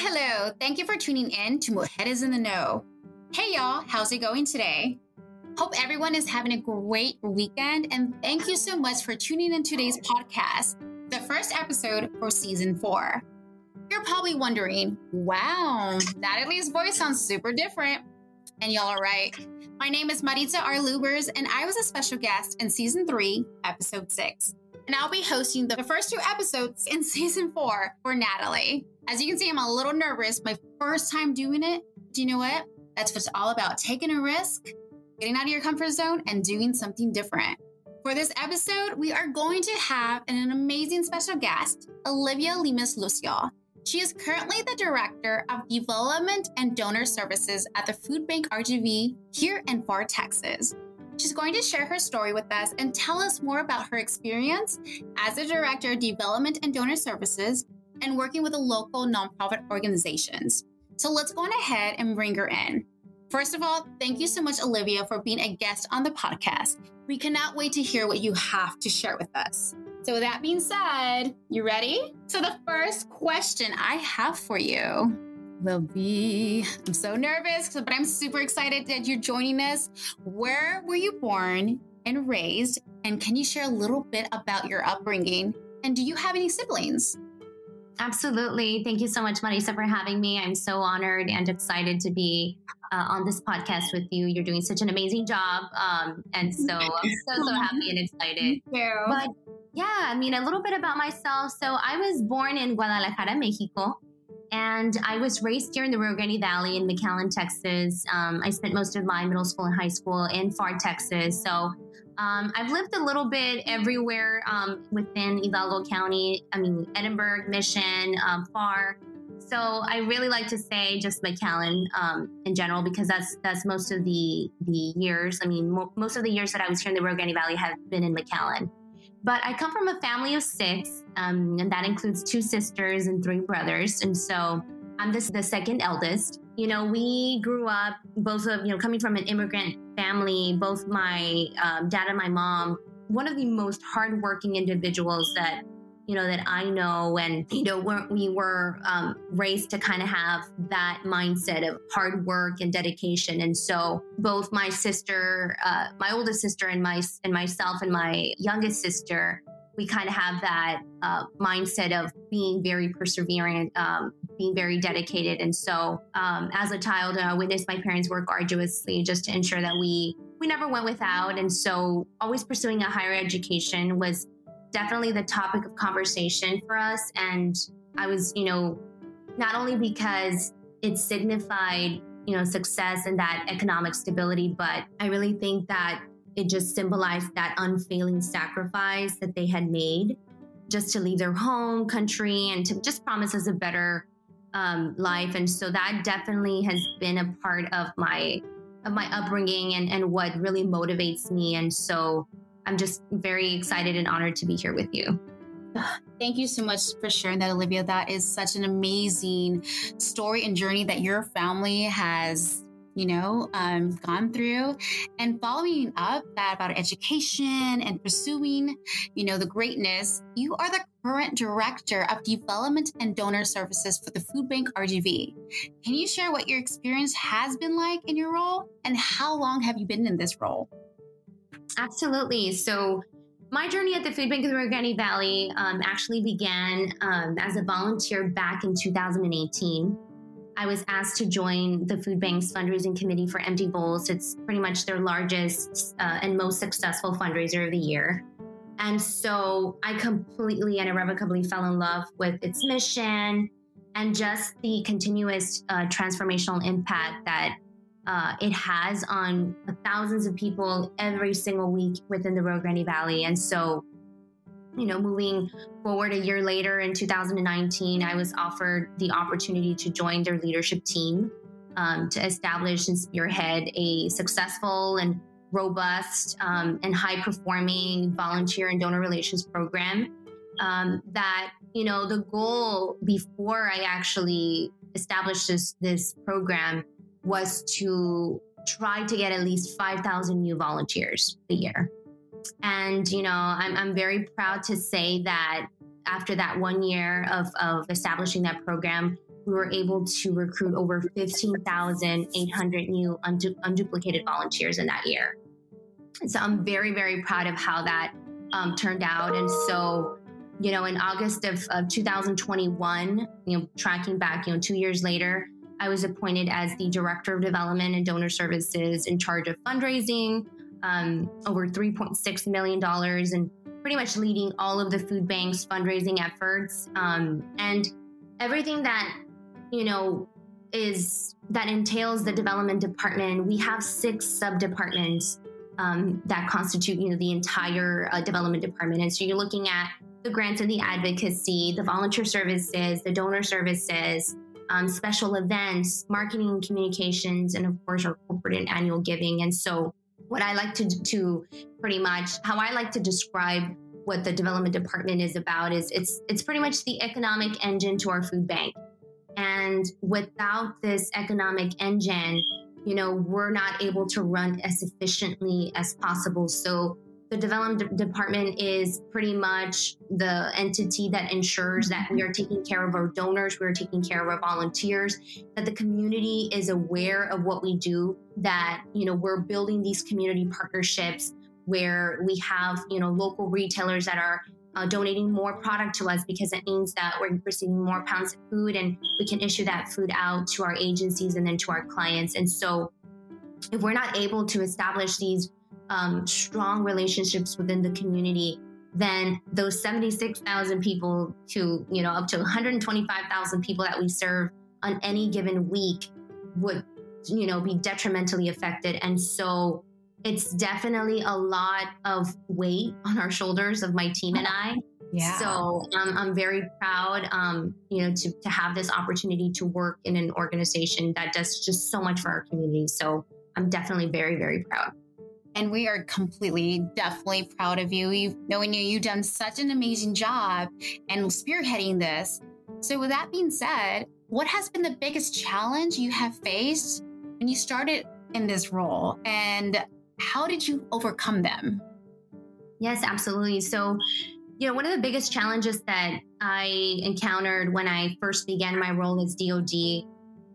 hello. Thank you for tuning in to Mujeres in the Know. Hey, y'all. How's it going today? Hope everyone is having a great weekend, and thank you so much for tuning in today's podcast, the first episode for season four. You're probably wondering, wow, Natalie's voice sounds super different. And y'all are right. My name is Maritza R. Lubers, and I was a special guest in season three, episode six. And I'll be hosting the first two episodes in season four for Natalie. As you can see, I'm a little nervous. My first time doing it. Do you know what? That's what it's all about taking a risk, getting out of your comfort zone, and doing something different. For this episode, we are going to have an amazing special guest, Olivia Limas Lucio. She is currently the Director of Development and Donor Services at the Food Bank RGV here in Pharr, Texas. She's going to share her story with us and tell us more about her experience as a Director of Development and Donor Services and working with the local nonprofit organizations. So let's go on ahead and bring her in. First of all, thank you so much, Olivia, for being a guest on the podcast. We cannot wait to hear what you have to share with us. So, with that being said, you ready? So, the first question I have for you will be I'm so nervous, but I'm super excited that you're joining us. Where were you born and raised? And can you share a little bit about your upbringing? And do you have any siblings? Absolutely. Thank you so much, Marisa, for having me. I'm so honored and excited to be uh, on this podcast with you. You're doing such an amazing job. Um, and so I'm so, so happy and excited. But yeah, I mean, a little bit about myself. So I was born in Guadalajara, Mexico. And I was raised here in the Rio Grande Valley in McAllen, Texas. Um, I spent most of my middle school and high school in Pharr, Texas. So um, I've lived a little bit everywhere um, within Hidalgo County. I mean, Edinburg, Mission, um, Pharr. So I really like to say just McAllen um, in general because that's that's most of the the years. I mean, mo- most of the years that I was here in the Rio Grande Valley have been in McAllen. But I come from a family of six, um, and that includes two sisters and three brothers. And so I'm the, the second eldest. You know, we grew up both of, you know, coming from an immigrant family, both my um, dad and my mom, one of the most hardworking individuals that you know that I know, and you know we're, we were um, raised to kind of have that mindset of hard work and dedication. And so both my sister, uh, my oldest sister, and my and myself and my youngest sister, we kind of have that uh, mindset of being very perseverant, um, being very dedicated. And so, um, as a child, I witnessed my parents work arduously just to ensure that we we never went without. And so, always pursuing a higher education was definitely the topic of conversation for us. And I was, you know, not only because it signified, you know, success and that economic stability, but I really think that it just symbolized that unfailing sacrifice that they had made just to leave their home country and to just promise us a better um, life. And so that definitely has been a part of my of my upbringing and, and what really motivates me. And so I'm just very excited and honored to be here with you. Thank you so much for sharing that, Olivia. That is such an amazing story and journey that your family has, you know, um, gone through. And following up that about education and pursuing, you know, the greatness, you are the current director of development and donor services for the Food Bank RGV. Can you share what your experience has been like in your role and how long have you been in this role? Absolutely. So, my journey at the Food Bank of the Rio Valley um, actually began um, as a volunteer back in 2018. I was asked to join the Food Bank's fundraising committee for Empty Bowls. It's pretty much their largest uh, and most successful fundraiser of the year. And so I completely and irrevocably fell in love with its mission and just the continuous uh, transformational impact that uh, it has on thousands of people every single week within the Rio Grande Valley. And so, you know, moving forward a year later in 2019, I was offered the opportunity to join their leadership team um, to establish and spearhead a successful and robust um, and high performing volunteer and donor relations program. Um, that, you know, the goal before I actually established this, this program was to try to get at least 5,000 new volunteers a year. And, you know, I'm, I'm very proud to say that after that one year of, of establishing that program, we were able to recruit over 15,800 new unduplicated volunteers in that year. So I'm very, very proud of how that um, turned out. And so, you know, in August of, of 2021, you know, tracking back, you know, two years later, I was appointed as the Director of Development and Donor Services in charge of fundraising, um, over $3.6 million, and pretty much leading all of the food bank's fundraising efforts. Um, and everything that, you know, is that entails the development department. We have six sub departments um, that constitute, you know, the entire uh, development department. And so you're looking at the grants and the advocacy, the volunteer services, the donor services, um, special events, marketing and communications, and of course our corporate and annual giving. And so, what I like to to pretty much how I like to describe what the development department is about is it's it's pretty much the economic engine to our food bank. And without this economic engine, you know, we're not able to run as efficiently as possible. So the development department is pretty much the entity that ensures that we are taking care of our donors, we are taking care of our volunteers, that the community is aware of what we do, that, you know, we're building these community partnerships where we have, you know, local retailers that are uh, donating more product to us because it means that we're receiving more pounds of food and we can issue that food out to our agencies and then to our clients. And so if we're not able to establish these um, strong relationships within the community, then those 76,000 people to, you know, up to 125,000 people that we serve on any given week would, you know, be detrimentally affected. And so it's definitely a lot of weight on our shoulders of my team and I. Yeah. So um, I'm very proud, um, you know, to, to have this opportunity to work in an organization that does just so much for our community. So I'm definitely very, very proud. And we are completely, definitely proud of you. knowing you, you've done such an amazing job and spearheading this. So, with that being said, what has been the biggest challenge you have faced when you started in this role? And how did you overcome them? Yes, absolutely. So, you know, one of the biggest challenges that I encountered when I first began my role as DOD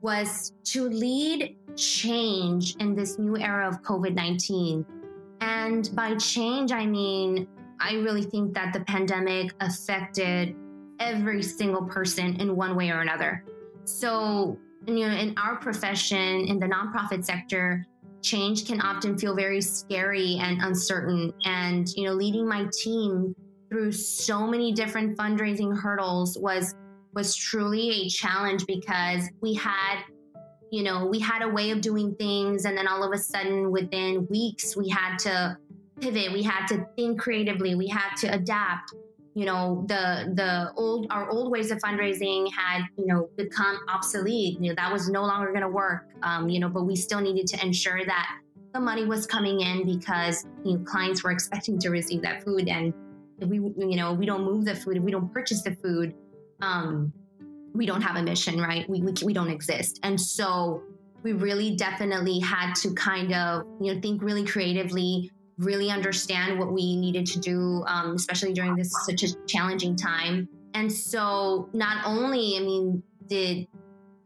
was to lead change in this new era of COVID 19. And by change, I mean, I really think that the pandemic affected every single person in one way or another. So, you know, in our profession, in the nonprofit sector, change can often feel very scary and uncertain. And, you know, leading my team through so many different fundraising hurdles was was truly a challenge because we had you know, we had a way of doing things. And then all of a sudden, within weeks, we had to pivot. We had to think creatively. We had to adapt. You know, the the old our old ways of fundraising had you know become obsolete. You know, that was no longer going to work. Um, you know, but we still needed to ensure that the money was coming in because you know clients were expecting to receive that food, and if we you know we don't move the food, if we don't purchase the food, um, we don't have a mission, right? We, we, we don't exist. And so we really definitely had to kind of, you know, think really creatively, really understand what we needed to do, um, especially during this such a challenging time. And so not only, I mean, did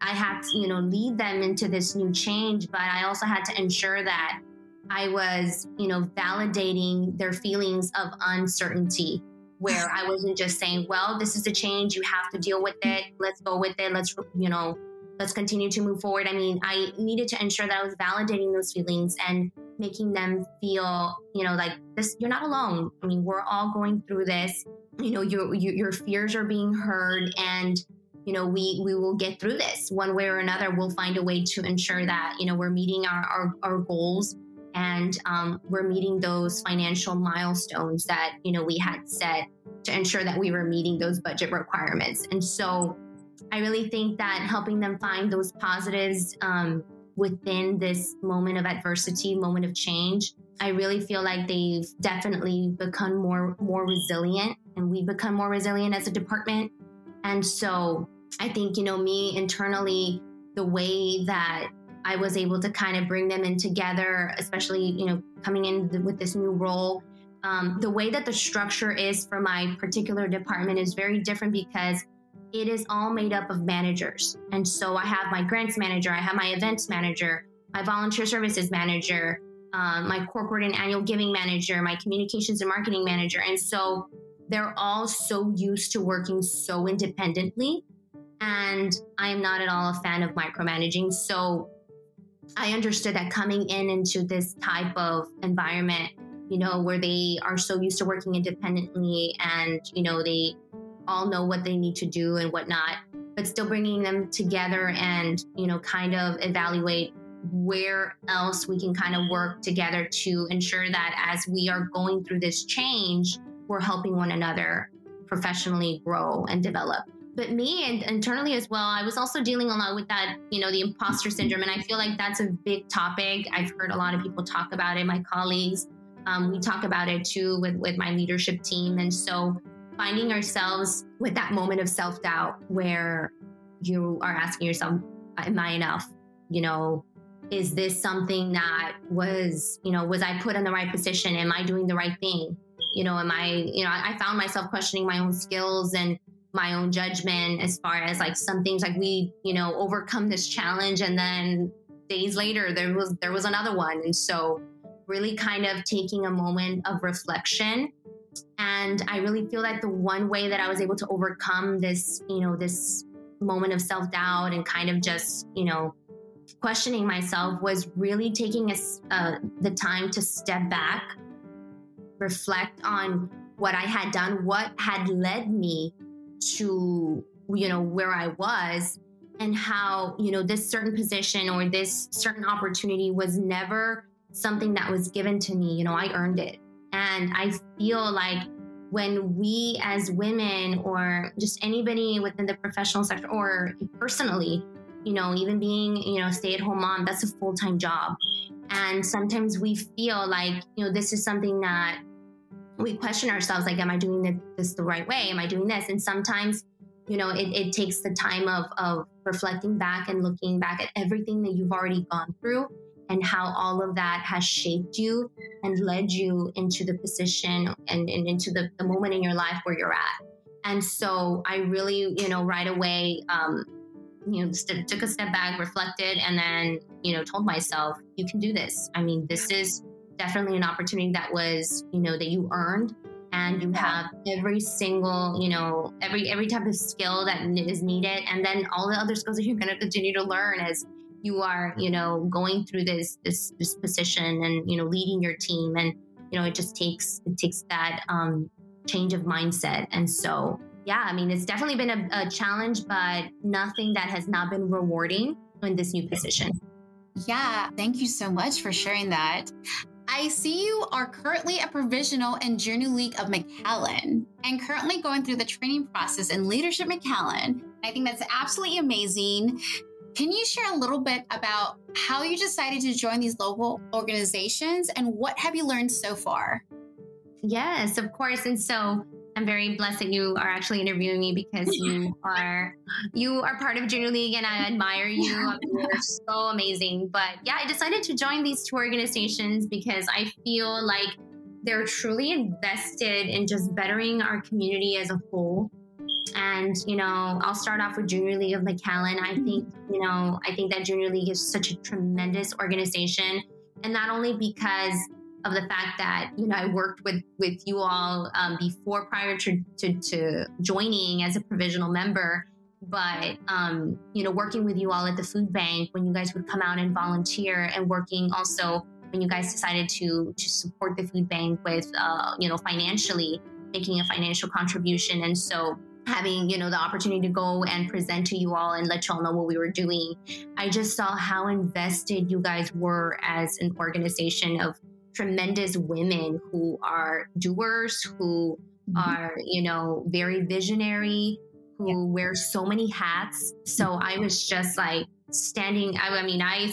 I had to, you know, lead them into this new change, but I also had to ensure that I was, you know, validating their feelings of uncertainty where I wasn't just saying, well, this is a change, you have to deal with it, let's go with it, let's, you know, let's continue to move forward. I mean, I needed to ensure that I was validating those feelings and making them feel, you know, like this, you're not alone. I mean, we're all going through this. You know, your, your, your fears are being heard and, you know, we, we will get through this one way or another. We'll find a way to ensure that, you know, we're meeting our, our, our goals and um, we're meeting those financial milestones that you know we had set to ensure that we were meeting those budget requirements. And so i really think that helping them find those positives um, within this moment of adversity moment of change i really feel like they've definitely become more more resilient and we've become more resilient as a department. And so i think you know me internally the way that I was able to kind of bring them in together, especially, you know, coming in with this new role. Um, the way that the structure is for my particular department is very different because it is all made up of managers. And so I have my grants manager, I have my events manager, my volunteer services manager, um, my corporate and annual giving manager, my communications and marketing manager. And so they're all so used to working so independently. And I am not at all a fan of micromanaging. So I understood that coming in into this type of environment, you know, where they are so used to working independently and, you know, they all know what they need to do and whatnot, but still bringing them together and, you know, kind of evaluate where else we can kind of work together to ensure that as we are going through this change, we're helping one another professionally grow and develop. But me and internally as well, I was also dealing a lot with that, you know, the imposter syndrome. And I feel like that's a big topic. I've heard a lot of people talk about it, my colleagues. Um, we talk about it too with, with my leadership team. And so finding ourselves with that moment of self doubt where you are asking yourself, Am I enough? You know, is this something that was, you know, was I put in the right position? Am I doing the right thing? You know, am I, you know, I found myself questioning my own skills and my own judgment as far as like some things like we, you know, overcome this challenge and then days later there was there was another one. And so really kind of taking a moment of reflection. And I really feel that the one way that I was able to overcome this, you know, this moment of self-doubt and kind of just, you know, questioning myself was really taking a, uh, the time to step back, reflect on what I had done, what had led me to, you know, where I was, and how, you know, this certain position or this certain opportunity was never something that was given to me. You know, I earned it. And I feel like when we as women or just anybody within the professional sector or personally you know, even being, you know, stay at home mom, that's a full time job. And sometimes we feel like, you know, this is something that we question ourselves like, am I doing this the right way? Am I doing this? And sometimes, you know, it, it takes the time of, of reflecting back and looking back at everything that you've already gone through and how all of that has shaped you and led you into the position and, and into the, the moment in your life where you're at. And so I really, you know, right away, um, you know, st- took a step back, reflected, and then, you know, told myself, you can do this. I mean, this is definitely an opportunity that was, you know, that you earned and you have every single, you know, every every type of skill that is needed and then all the other skills that you're going to continue to learn as you are, you know, going through this this this position and, you know, leading your team and you know, it just takes it takes that um change of mindset. And so yeah, I mean, it's definitely been a, a challenge, but nothing that has not been rewarding in this new position. Yeah, thank you so much for sharing that. I see you are currently a provisional in Junior League of McAllen and currently going through the training process in Leadership McAllen. I think that's absolutely amazing. Can you share a little bit about how you decided to join these local organizations and what have you learned so far? Yes, of course. And so I'm very blessed that you are actually interviewing me because you are you are part of Junior League and I admire you. I mean, you're so amazing. But yeah, I decided to join these two organizations because I feel like they're truly invested in just bettering our community as a whole. And, you know, I'll start off with Junior League of McAllen. I mm-hmm. think, you know, I think that Junior League is such a tremendous organization. And not only because of the fact that you know I worked with with you all um, before prior to, to, to joining as a provisional member, but um, you know working with you all at the food bank when you guys would come out and volunteer, and working also when you guys decided to to support the food bank with uh, you know financially making a financial contribution, and so having you know the opportunity to go and present to you all and let you all know what we were doing i just saw how invested you guys were as an organization of tremendous women who are doers, who mm-hmm. are, you know, very visionary, who yeah. wear so many hats. So I was just like standing, I, I mean, I,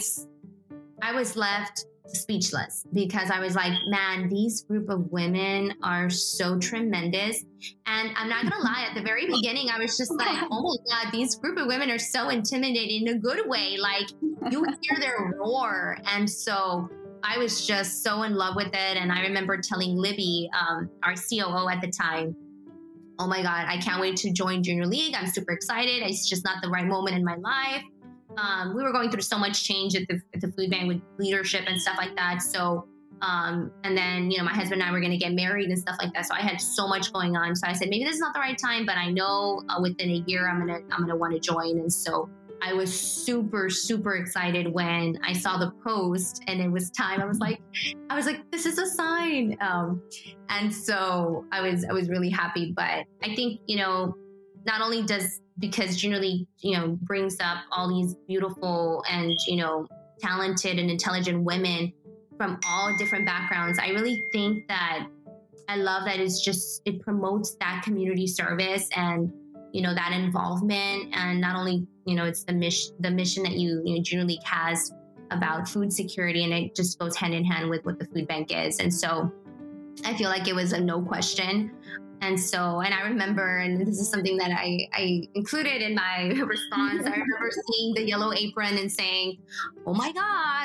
I was left speechless because I was like, man, these group of women are so tremendous. And I'm not gonna lie, at the very beginning, I was just like, oh my God, these group of women are so intimidating in a good way. Like you hear their roar. And so I was just so in love with it. And I remember telling Libby, um, our COO at the time, oh my God, I can't wait to join Junior League. I'm super excited. It's just not the right moment in my life. Um, we were going through so much change at the, at the food bank with leadership and stuff like that. So, um, and then, you know, my husband and I were going to get married and stuff like that. So I had so much going on. So I said, maybe this is not the right time, but I know uh, within a year I'm going to, I'm going to want to join. And so I was super, super excited when I saw the post and it was time. I was like, I was like, this is a sign. Um, and so I was, I was really happy. But I think, you know, not only does because League, you know, brings up all these beautiful and, you know, talented and intelligent women from all different backgrounds. I really think that I love that it's just it promotes that community service and you know that involvement. And not only you know it's the mission the mission that you, you know, Junior League has about food security and it just goes hand in hand with what the food bank is. And so I feel like it was a no question. And so and I remember and this is something that I, I included in my response I remember seeing the yellow apron and saying oh my god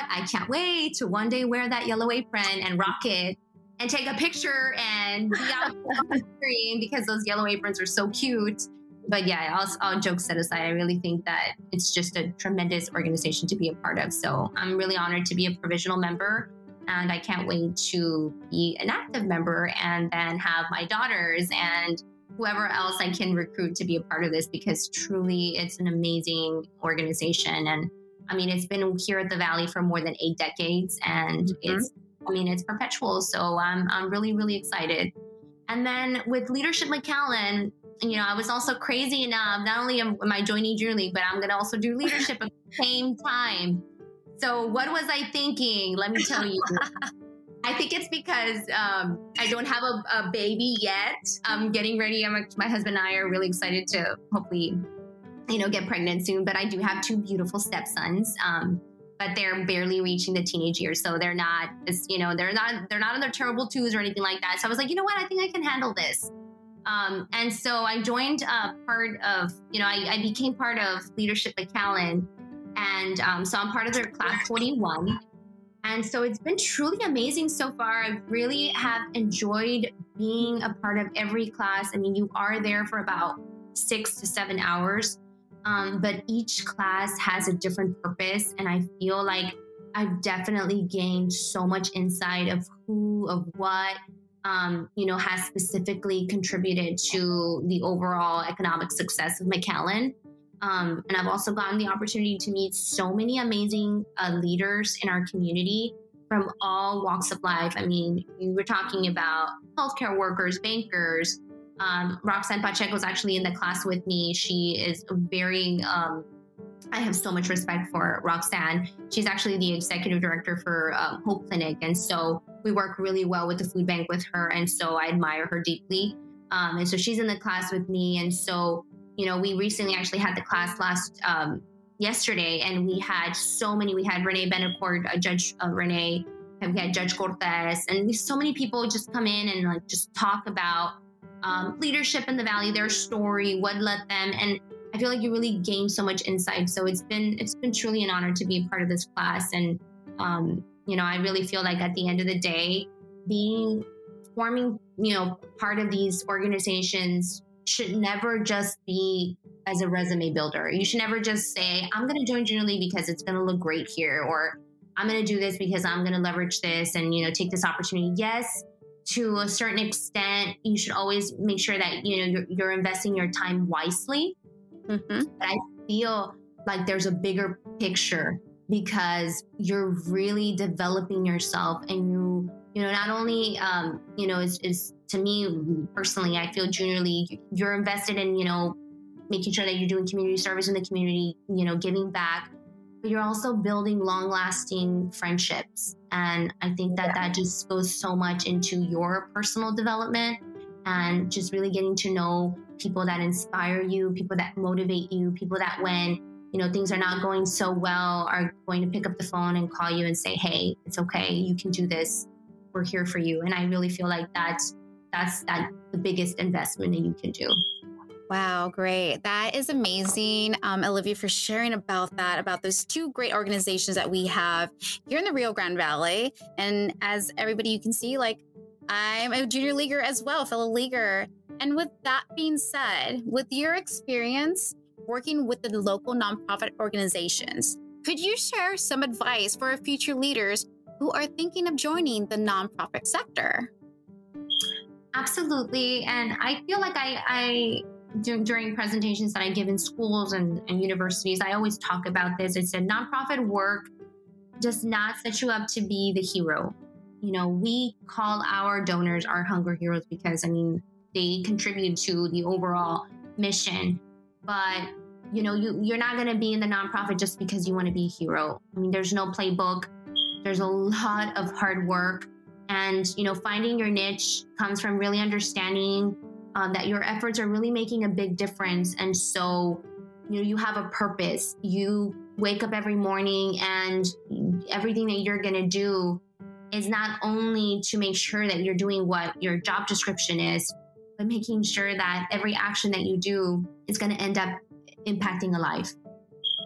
I can't wait to one day wear that yellow apron and rock it and take a picture and be on the screen because those yellow aprons are so cute but yeah, all, all jokes set aside, I really think that it's just a tremendous organization to be a part of. So I'm really honored to be a provisional member. And I can't wait to be an active member and then have my daughters and whoever else I can recruit to be a part of this because truly it's an amazing organization. And I mean, it's been here at the Valley for more than eight decades and mm-hmm. it's, I mean, it's perpetual. So I'm, I'm really, really excited. And then with Leadership McAllen, you know, I was also crazy enough. Not only am I joining Junior League, but I'm going to also do leadership at the same time. So, what was I thinking? Let me tell you. I think it's because um, I don't have a, a, baby yet. I'm getting ready. I'm, my husband and I are really excited to hopefully, you know, get pregnant soon. But I do have two beautiful stepsons. Um, but they're barely reaching the teenage years, so they're not, you know, they're not, they're not on their terrible twos or anything like that. So I was like, you know what? I think I can handle this. Um, and so I joined part of, you know, I, I, became part of Leadership McAllen. And um, so I'm part of their class 41. And so it's been truly amazing so far. I really have enjoyed being a part of every class. I mean, you are there for about six to seven hours, um, but each class has a different purpose. And I feel like I've definitely gained so much insight of who, of what, um, you know, has specifically contributed to the overall economic success of McAllen. Um, and I've also gotten the opportunity to meet so many amazing uh, leaders in our community from all walks of life. I mean, we were talking about healthcare workers, bankers. Um, Roxanne Pacheco was actually in the class with me. She is very um, I have so much respect for Roxanne. She's actually the executive director for um, Hope Clinic. And so we work really well with the food bank with her. And so I admire her deeply. Um, and so she's in the class with me. And so, you know, we recently actually had the class last um, yesterday, and we had so many. We had Renee Benecourt, uh, Judge uh, Renee, and we had Judge Cortez, and so many people just come in and like just talk about um, leadership in the valley, their story, what led them, and I feel like you really gain so much insight. So it's been it's been truly an honor to be a part of this class, and um, you know, I really feel like at the end of the day, being forming, you know, part of these organizations should never just be as a resume builder. You should never just say, I'm going to join Junior League because it's going to look great here, or I'm going to do this because I'm going to leverage this and, you know, take this opportunity. Yes, to a certain extent, you should always make sure that, you know, you're, you're investing your time wisely Mm-hmm. But I feel like there's a bigger picture because you're really developing yourself and you you know not only um, you know is, is to me personally i feel junior league you're invested in you know making sure that you're doing community service in the community you know giving back but you're also building long lasting friendships and i think that yeah. that just goes so much into your personal development and just really getting to know people that inspire you, people that motivate you, people that when you know things are not going so well are going to pick up the phone and call you and say, "Hey, it's okay. You can do this. We're here for you." And I really feel like that's that's that the biggest investment that you can do. Wow, great. That is amazing. Um, Olivia, for sharing about that, about those two great organizations that we have here in the Rio Grande Valley. And as everybody you can see, like I'm a junior leaguer as well, fellow leaguer. And with that being said, with your experience working with the local nonprofit organizations, could you share some advice for future leaders who are thinking of joining the nonprofit sector? Absolutely. And I feel like I, I during presentations that I give in schools and, and universities, I always talk about this. I said nonprofit work does not set you up to be the hero. You know, we call our donors our hunger heroes because I mean they contribute to the overall mission. But you know, you, you're not gonna be in the nonprofit just because you want to be a hero. I mean, there's no playbook. There's a lot of hard work. And, you know, finding your niche comes from really understanding um, that your efforts are really making a big difference. And so, you know, you have a purpose. You wake up every morning and everything that you're going to do is not only to make sure that you're doing what your job description is, but making sure that every action that you do is going to end up impacting a life.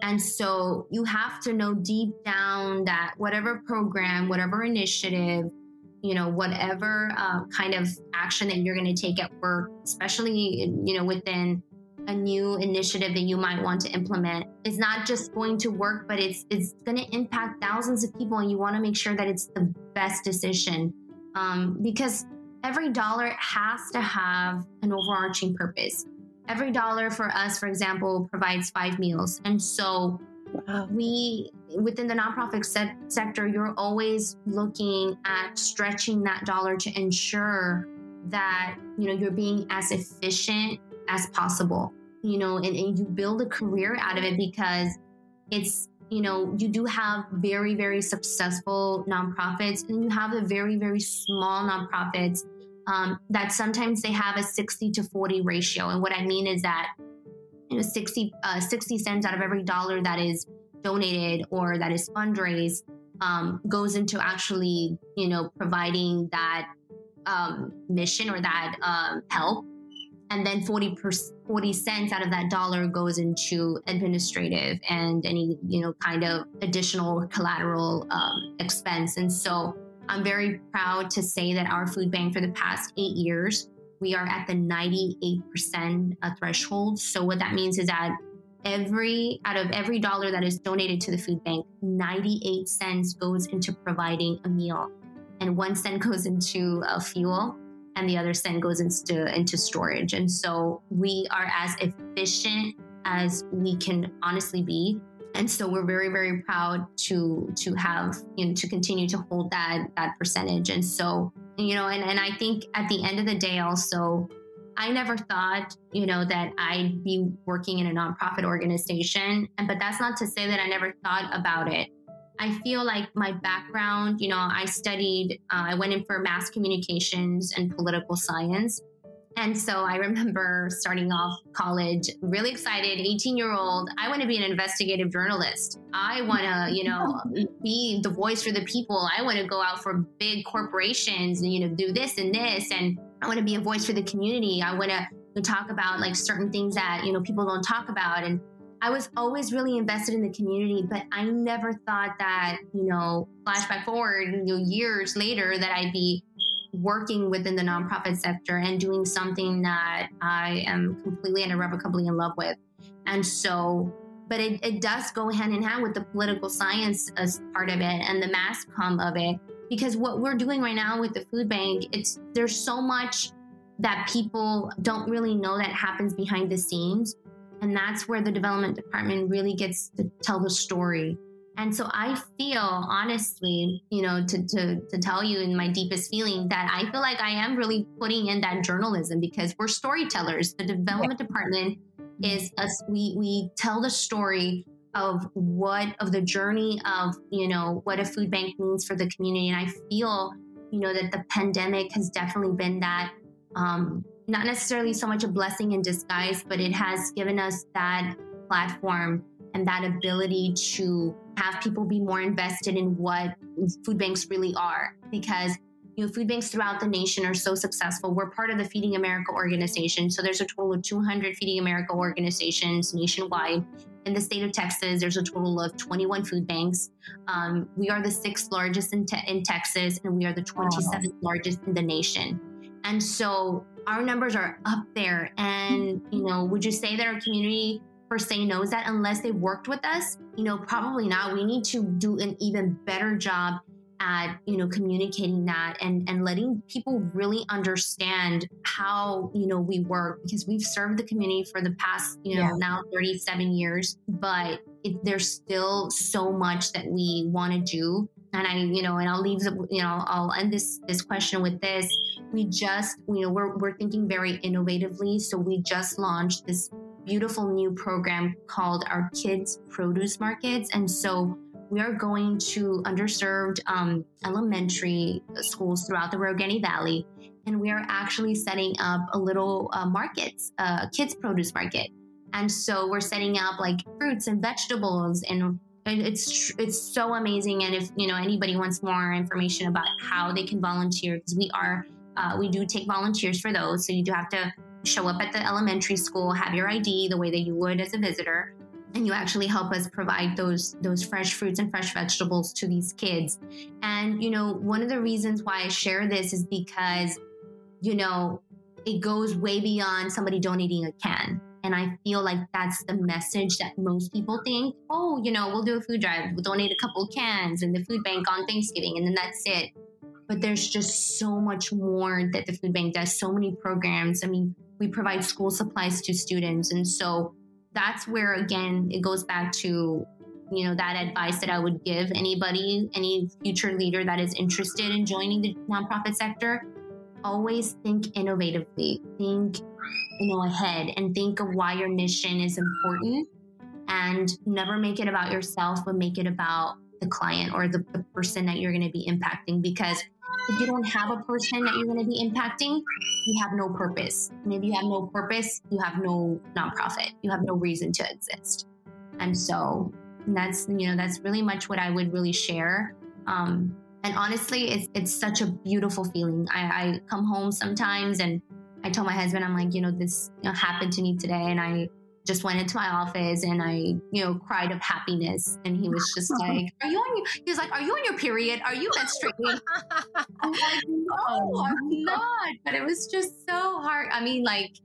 And so you have to know deep down that whatever program, whatever initiative, you know, whatever uh, kind of action that you're going to take at work, especially, you know, within a new initiative that you might want to implement is not just going to work, but it's it's going to impact thousands of people, and you want to make sure that it's the best decision um, because every dollar has to have an overarching purpose. Every dollar for us, for example, provides five meals, and so we within the nonprofit se- sector, you're always looking at stretching that dollar to ensure that you know you're being as efficient as possible. You know, and, and you build a career out of it because it's you know you do have very very successful nonprofits and you have the very very small nonprofits um, that sometimes they have a 60 to 40 ratio. And what i mean is that you know 60, uh, 60 cents out of every dollar that is donated or that is fundraised um, goes into actually you know providing that um, mission or that um, help and then 40 per, 40 cents out of that dollar goes into administrative and any you know kind of additional collateral um, expense and so i'm very proud to say that our food bank for the past eight years we are at the 98% uh, threshold. So what that means is that every out of every dollar that is donated to the food bank, 98 cents goes into providing a meal, and one cent goes into uh, fuel, and the other cent goes into into storage. And so we are as efficient as we can honestly be. And so we're very, very proud to to have you know to continue to hold that that percentage. And so you know, and, and I think at the end of the day, also, I never thought, you know, that I'd be working in a nonprofit organization. And but that's not to say that I never thought about it. I feel like my background, you know, I studied, uh, I went in for mass communications and political science. And so I remember starting off college, really excited, 18 year old. I want to be an investigative journalist. I want to, you know, be the voice for the people. I want to go out for big corporations and, you know, do this and this. And I want to be a voice for the community. I want to talk about like certain things that, you know, people don't talk about. And I was always really invested in the community, but I never thought that, you know, flashback forward, you know, years later that I'd be working within the nonprofit sector and doing something that I am completely and irrevocably in love with. And so, but it, it does go hand in hand with the political science as part of it and the mass comm of it. Because what we're doing right now with the food bank, it's there's so much that people don't really know that happens behind the scenes. And that's where the development department really gets to tell the story and so I feel honestly, you know, to, to, to tell you in my deepest feeling that I feel like I am really putting in that journalism because we're storytellers. The development department is us, we, we tell the story of what, of the journey of, you know, what a food bank means for the community. And I feel, you know, that the pandemic has definitely been that, um, not necessarily so much a blessing in disguise, but it has given us that platform and that ability to have people be more invested in what food banks really are because you know, food banks throughout the nation are so successful. We're part of the Feeding America organization. So there's a total of 200 Feeding America organizations nationwide. In the state of Texas, there's a total of 21 food banks. Um, we are the sixth largest in, te- in, Texas, and we are the 27th largest in the nation. And so our numbers are up there. And, you know, would you say that our community per se knows that unless they've worked with us? You know, probably not. We need to do an even better job at you know communicating that and and letting people really understand how you know we work because we've served the community for the past you know yeah. now 37 years but it, there's still so much that we want to do and i you know and i'll leave the, you know i'll end this this question with this we just you know we're, we're thinking very innovatively so we just launched this beautiful new program called our kids produce markets and so we are going to underserved um, elementary schools throughout the Rogue Valley, and we are actually setting up a little uh, markets, uh, kids produce market. And so we're setting up like fruits and vegetables, and it's it's so amazing. And if you know anybody wants more information about how they can volunteer, because we are uh, we do take volunteers for those, so you do have to show up at the elementary school, have your ID the way that you would as a visitor and you actually help us provide those those fresh fruits and fresh vegetables to these kids. And you know one of the reasons why i share this is because you know it goes way beyond somebody donating a can. And i feel like that's the message that most people think oh you know we'll do a food drive we'll donate a couple cans in the food bank on thanksgiving and then that's it but there's just so much more that the food bank does so many programs. I mean we provide school supplies to students. And so that's where again it goes back to you know that advice that i would give anybody any future leader that is interested in joining the nonprofit sector. Always think innovatively. Think you know ahead and think of why your mission is important and never make it about yourself but make it about the client or the, the person that you're going to be impacting because if you don't have a person that you're going to be impacting, you have no purpose. And if you have no purpose, you have no nonprofit. You have no reason to exist. And so that's you know that's really much what I would really share. Um, and honestly, it's it's such a beautiful feeling. I, I come home sometimes and I tell my husband, I'm like, you know, this you know, happened to me today, and I just went into my office and I, you know, cried of happiness. And he was just like, Are you on your he was like, Are you on your period? Are you menstruating? I'm like, No, I'm not. But it was just so hard. I mean, like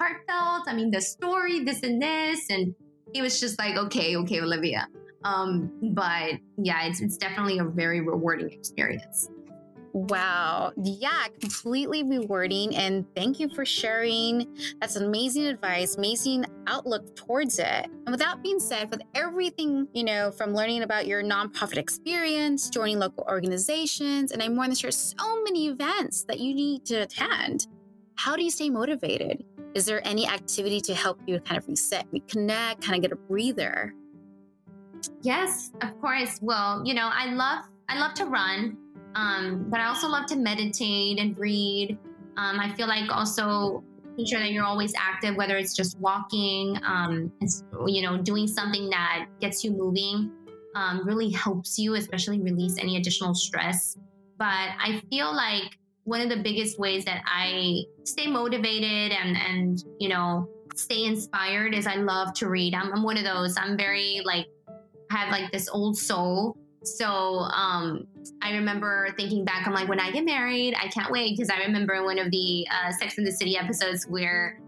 heartfelt. I mean, the story, this and this. And he was just like, Okay, okay, Olivia. Um, but yeah, it's it's definitely a very rewarding experience. Wow. Yeah, completely rewarding. And thank you for sharing. That's amazing advice, amazing outlook towards it. And with that being said, with everything, you know, from learning about your nonprofit experience, joining local organizations, and I'm more than sure so many events that you need to attend, how do you stay motivated? Is there any activity to help you kind of reset, reconnect, kind of get a breather? Yes, of course. Well, you know, I love I love to run. Um, but I also love to meditate and read. Um, I feel like also making sure that you're always active, whether it's just walking, um, you know, doing something that gets you moving, um, really helps you, especially release any additional stress. But I feel like one of the biggest ways that I stay motivated and and you know stay inspired is I love to read. I'm, I'm one of those. I'm very like have like this old soul so um, I remember thinking back, I'm like, when I get married, I can't wait because I remember one of the uh, Sex in the City episodes where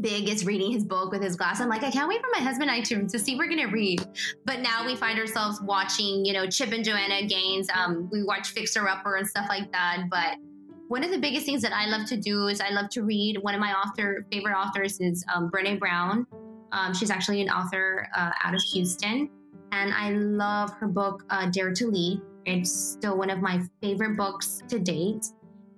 Big is reading his book with his glass. I'm like, I can't wait for my husband and I to, to see we're gonna read. But now we find ourselves watching, you know, Chip and Joanna Gaines. Um, we watch Fixer Upper and stuff like that. But one of the biggest things that I love to do is I love to read. One of my author favorite authors is um, Brene Brown. Um, she's actually an author uh, out of Houston and I love her book, uh, Dare to Lead. It's still one of my favorite books to date.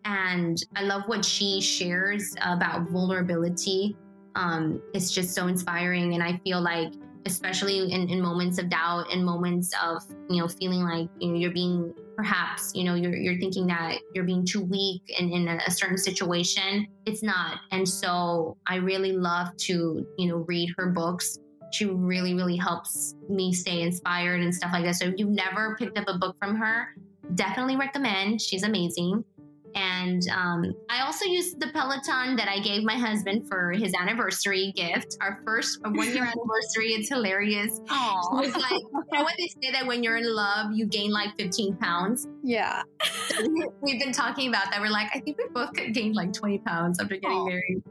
And I love what she shares about vulnerability. Um, it's just so inspiring. And I feel like, especially in, in moments of doubt and moments of, you know, feeling like you know, you're being perhaps, you know, you're, you're thinking that you're being too weak in, in a, a certain situation. It's not. And so I really love to, you know, read her books she really, really helps me stay inspired and stuff like that. So if you've never picked up a book from her, definitely recommend. She's amazing. And um, I also used the Peloton that I gave my husband for his anniversary gift, our first one year anniversary. It's hilarious. Aww. It's like, you know when they say that when you're in love, you gain like 15 pounds? Yeah. So we've been talking about that. We're like, I think we both gained like 20 pounds after getting Aw. married.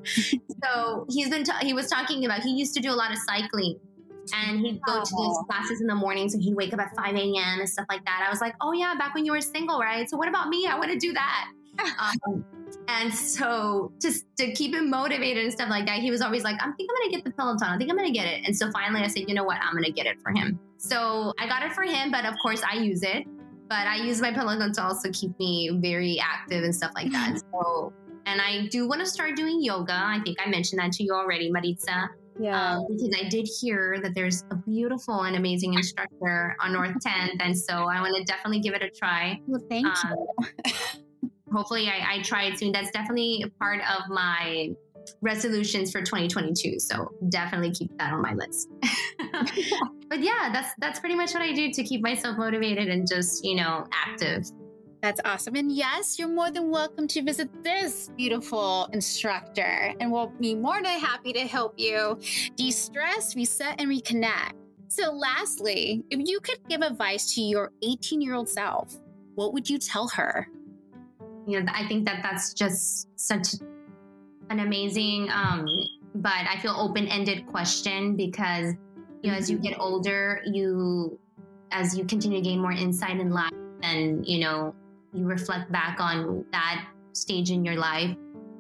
so he's been, ta- he was talking about, he used to do a lot of cycling and he'd go to these classes in the morning. So he'd wake up at 5 a.m. and stuff like that. I was like, oh yeah, back when you were single, right? So what about me? I want to do that. Um, and so just to keep him motivated and stuff like that, he was always like, I think I'm gonna get the Peloton. I think I'm gonna get it. And so finally I said, you know what? I'm gonna get it for him. So I got it for him, but of course I use it. But I use my Peloton to also keep me very active and stuff like that. So and I do want to start doing yoga. I think I mentioned that to you already, Maritza Yeah. um, because I did hear that there's a beautiful and amazing instructor on North 10th, and so I want to definitely give it a try. well, thank um, you. Hopefully, I, I try it soon. That's definitely part of my resolutions for 2022. So definitely keep that on my list. but yeah, that's that's pretty much what I do to keep myself motivated and just you know active. That's awesome. And yes, you're more than welcome to visit this beautiful instructor, and we'll be more than happy to help you de stress, reset, and reconnect. So, lastly, if you could give advice to your 18 year old self, what would you tell her? You know i think that that's just such an amazing um but i feel open-ended question because you know as you get older you as you continue to gain more insight in life and you know you reflect back on that stage in your life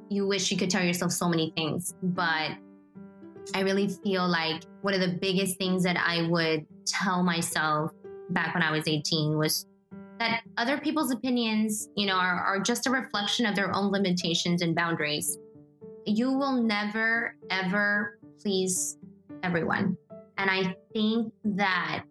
you wish you could tell yourself so many things. But i really feel like one of the biggest things that i would tell myself back when i was 18 was that other people's opinions, you know, are, are just a reflection of their own limitations and boundaries. You will never, ever please everyone. And I think that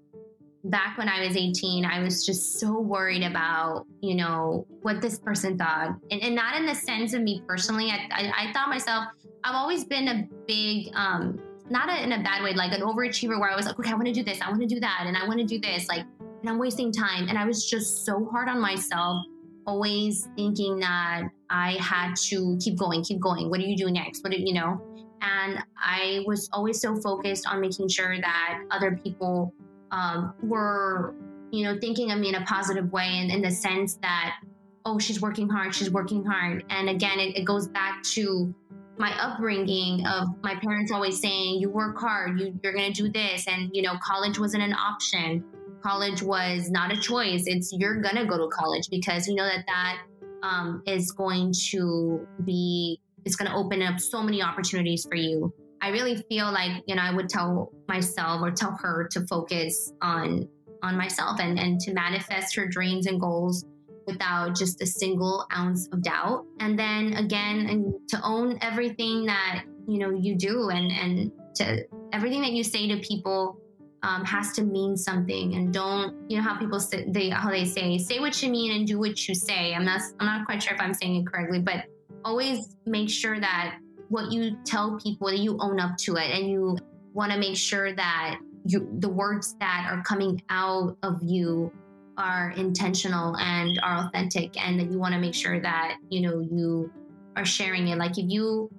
back when I was 18, I was just so worried about, you know, what this person thought. And, and not in the sense of me personally. I, I, I thought myself, I've always been a big, um, not a, in a bad way, like an overachiever where I was like, okay, I want to do this, I want to do that, and I want to do this. Like, and I'm wasting time. And I was just so hard on myself, always thinking that I had to keep going, keep going. What do you do next? What do you know? And I was always so focused on making sure that other people um, were, you know, thinking of me in a positive way and in the sense that, oh, she's working hard, she's working hard. And again, it, it goes back to my upbringing of my parents always saying, you work hard, you, you're going to do this. And, you know, college wasn't an option college was not a choice. It's you're gonna go to college because you know that that um, is going to be it's to open up so many opportunities for you. I really feel like you know I would tell myself or tell her to focus on on myself and and to manifest her dreams and goals without just a single ounce of doubt. And then again, and to own everything that you know you do and and to everything that you say to people um, has to mean something and don't you know how people say they how they say say what you mean and do what you say. I'm not i'm not quite sure if i'm saying it correctly but always make sure that what you tell people that you own up to it and you want to make sure that you the words that are coming out of you are intentional and are authentic and that you want to make sure that you know you are sharing it. Like if you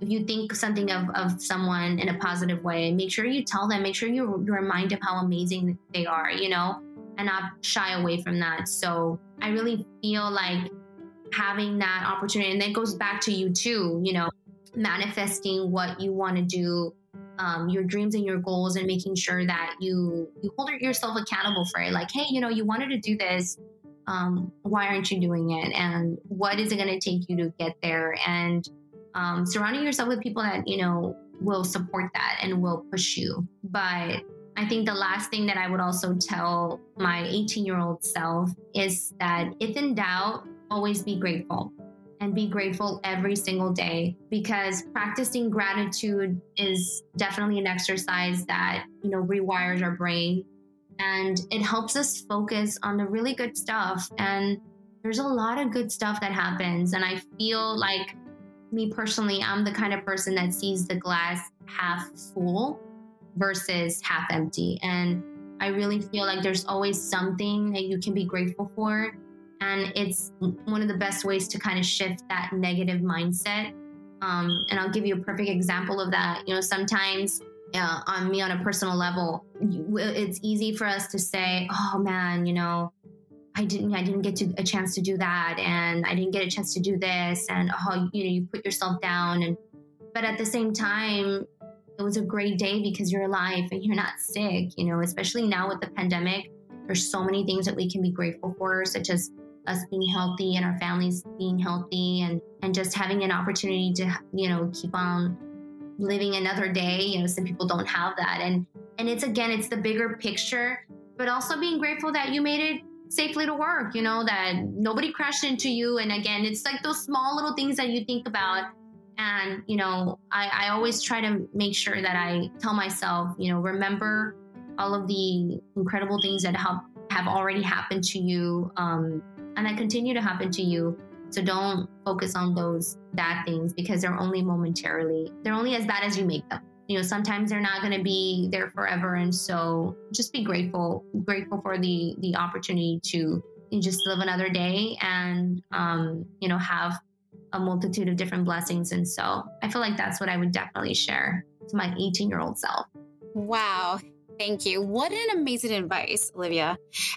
if you think something of, of someone in a positive way, make sure you tell them, make sure you, you remind them how amazing they are, you know, and not shy away from that. So I really feel like having that opportunity, and that goes back to you too, you know, manifesting what you want to do, um, your dreams and your goals, and making sure that you you hold yourself accountable for it. Like, hey, you know, you wanted to do this. Um, why aren't you doing it? And what is it going to take you to get there? And um, surrounding yourself with people that you know will support that and will push you. But i think the last thing that i would also tell my 18 year old self is that if in doubt always be grateful and be grateful every single day because practicing gratitude is definitely an exercise that you know rewires our brain and it helps us focus on the really good stuff. And there's a lot of good stuff that happens and i feel like me personally, I'm the kind of person that sees the glass half full versus half empty. And I really feel like there's always something that you can be grateful for. And it's one of the best ways to kind of shift that negative mindset. Um, and I'll give you a perfect example of that. You know, sometimes uh, on me on a personal level, it's easy for us to say, "Oh man, you know, I didn't I didn't get to, a chance to do that, and I didn't get a chance to do this," and oh, you know, you put yourself down. And but at the same time, it was a great day because you're alive and you're not sick. You know, especially now with the pandemic, there's so many things that we can be grateful for, such as us being healthy and our families being healthy, and and just having an opportunity to you know keep on living another day you know some people don't have that and and it's again it's the bigger picture but also being grateful that you made it safely to work you know that nobody crashed into you. And again it's like those small little things that you think about. And you know I, I always try to make sure that i tell myself you know remember all of the incredible things that have have already happened to you um, and that continue to happen to you. So don't focus on those bad things because they're only momentarily, they're only as bad as you make them. You know, sometimes they're not going to be there forever. And so just be grateful, grateful for the, the opportunity to just live another day and, um, you know, have a multitude of different blessings. And so I feel like that's what I would definitely share to my 18 year old self. Wow. Thank you. What an amazing advice, Olivia.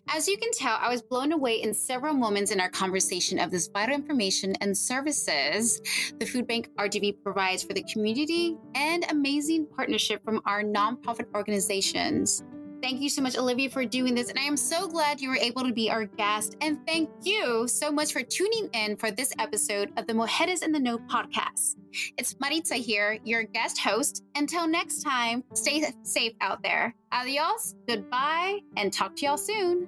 As you can tell, I was blown away in several moments in our conversation of this vital information and services the Food Bank RGV provides for the community and amazing partnership from our nonprofit organizations. Thank you so much, Olivia, for doing this. And I am so glad you were able to be our guest. And thank you so much for tuning in for this episode of the Mujeres in the Know podcast. It's Maritza here, your guest host. Until next time, stay safe out there. Adios, goodbye, and talk to y'all soon.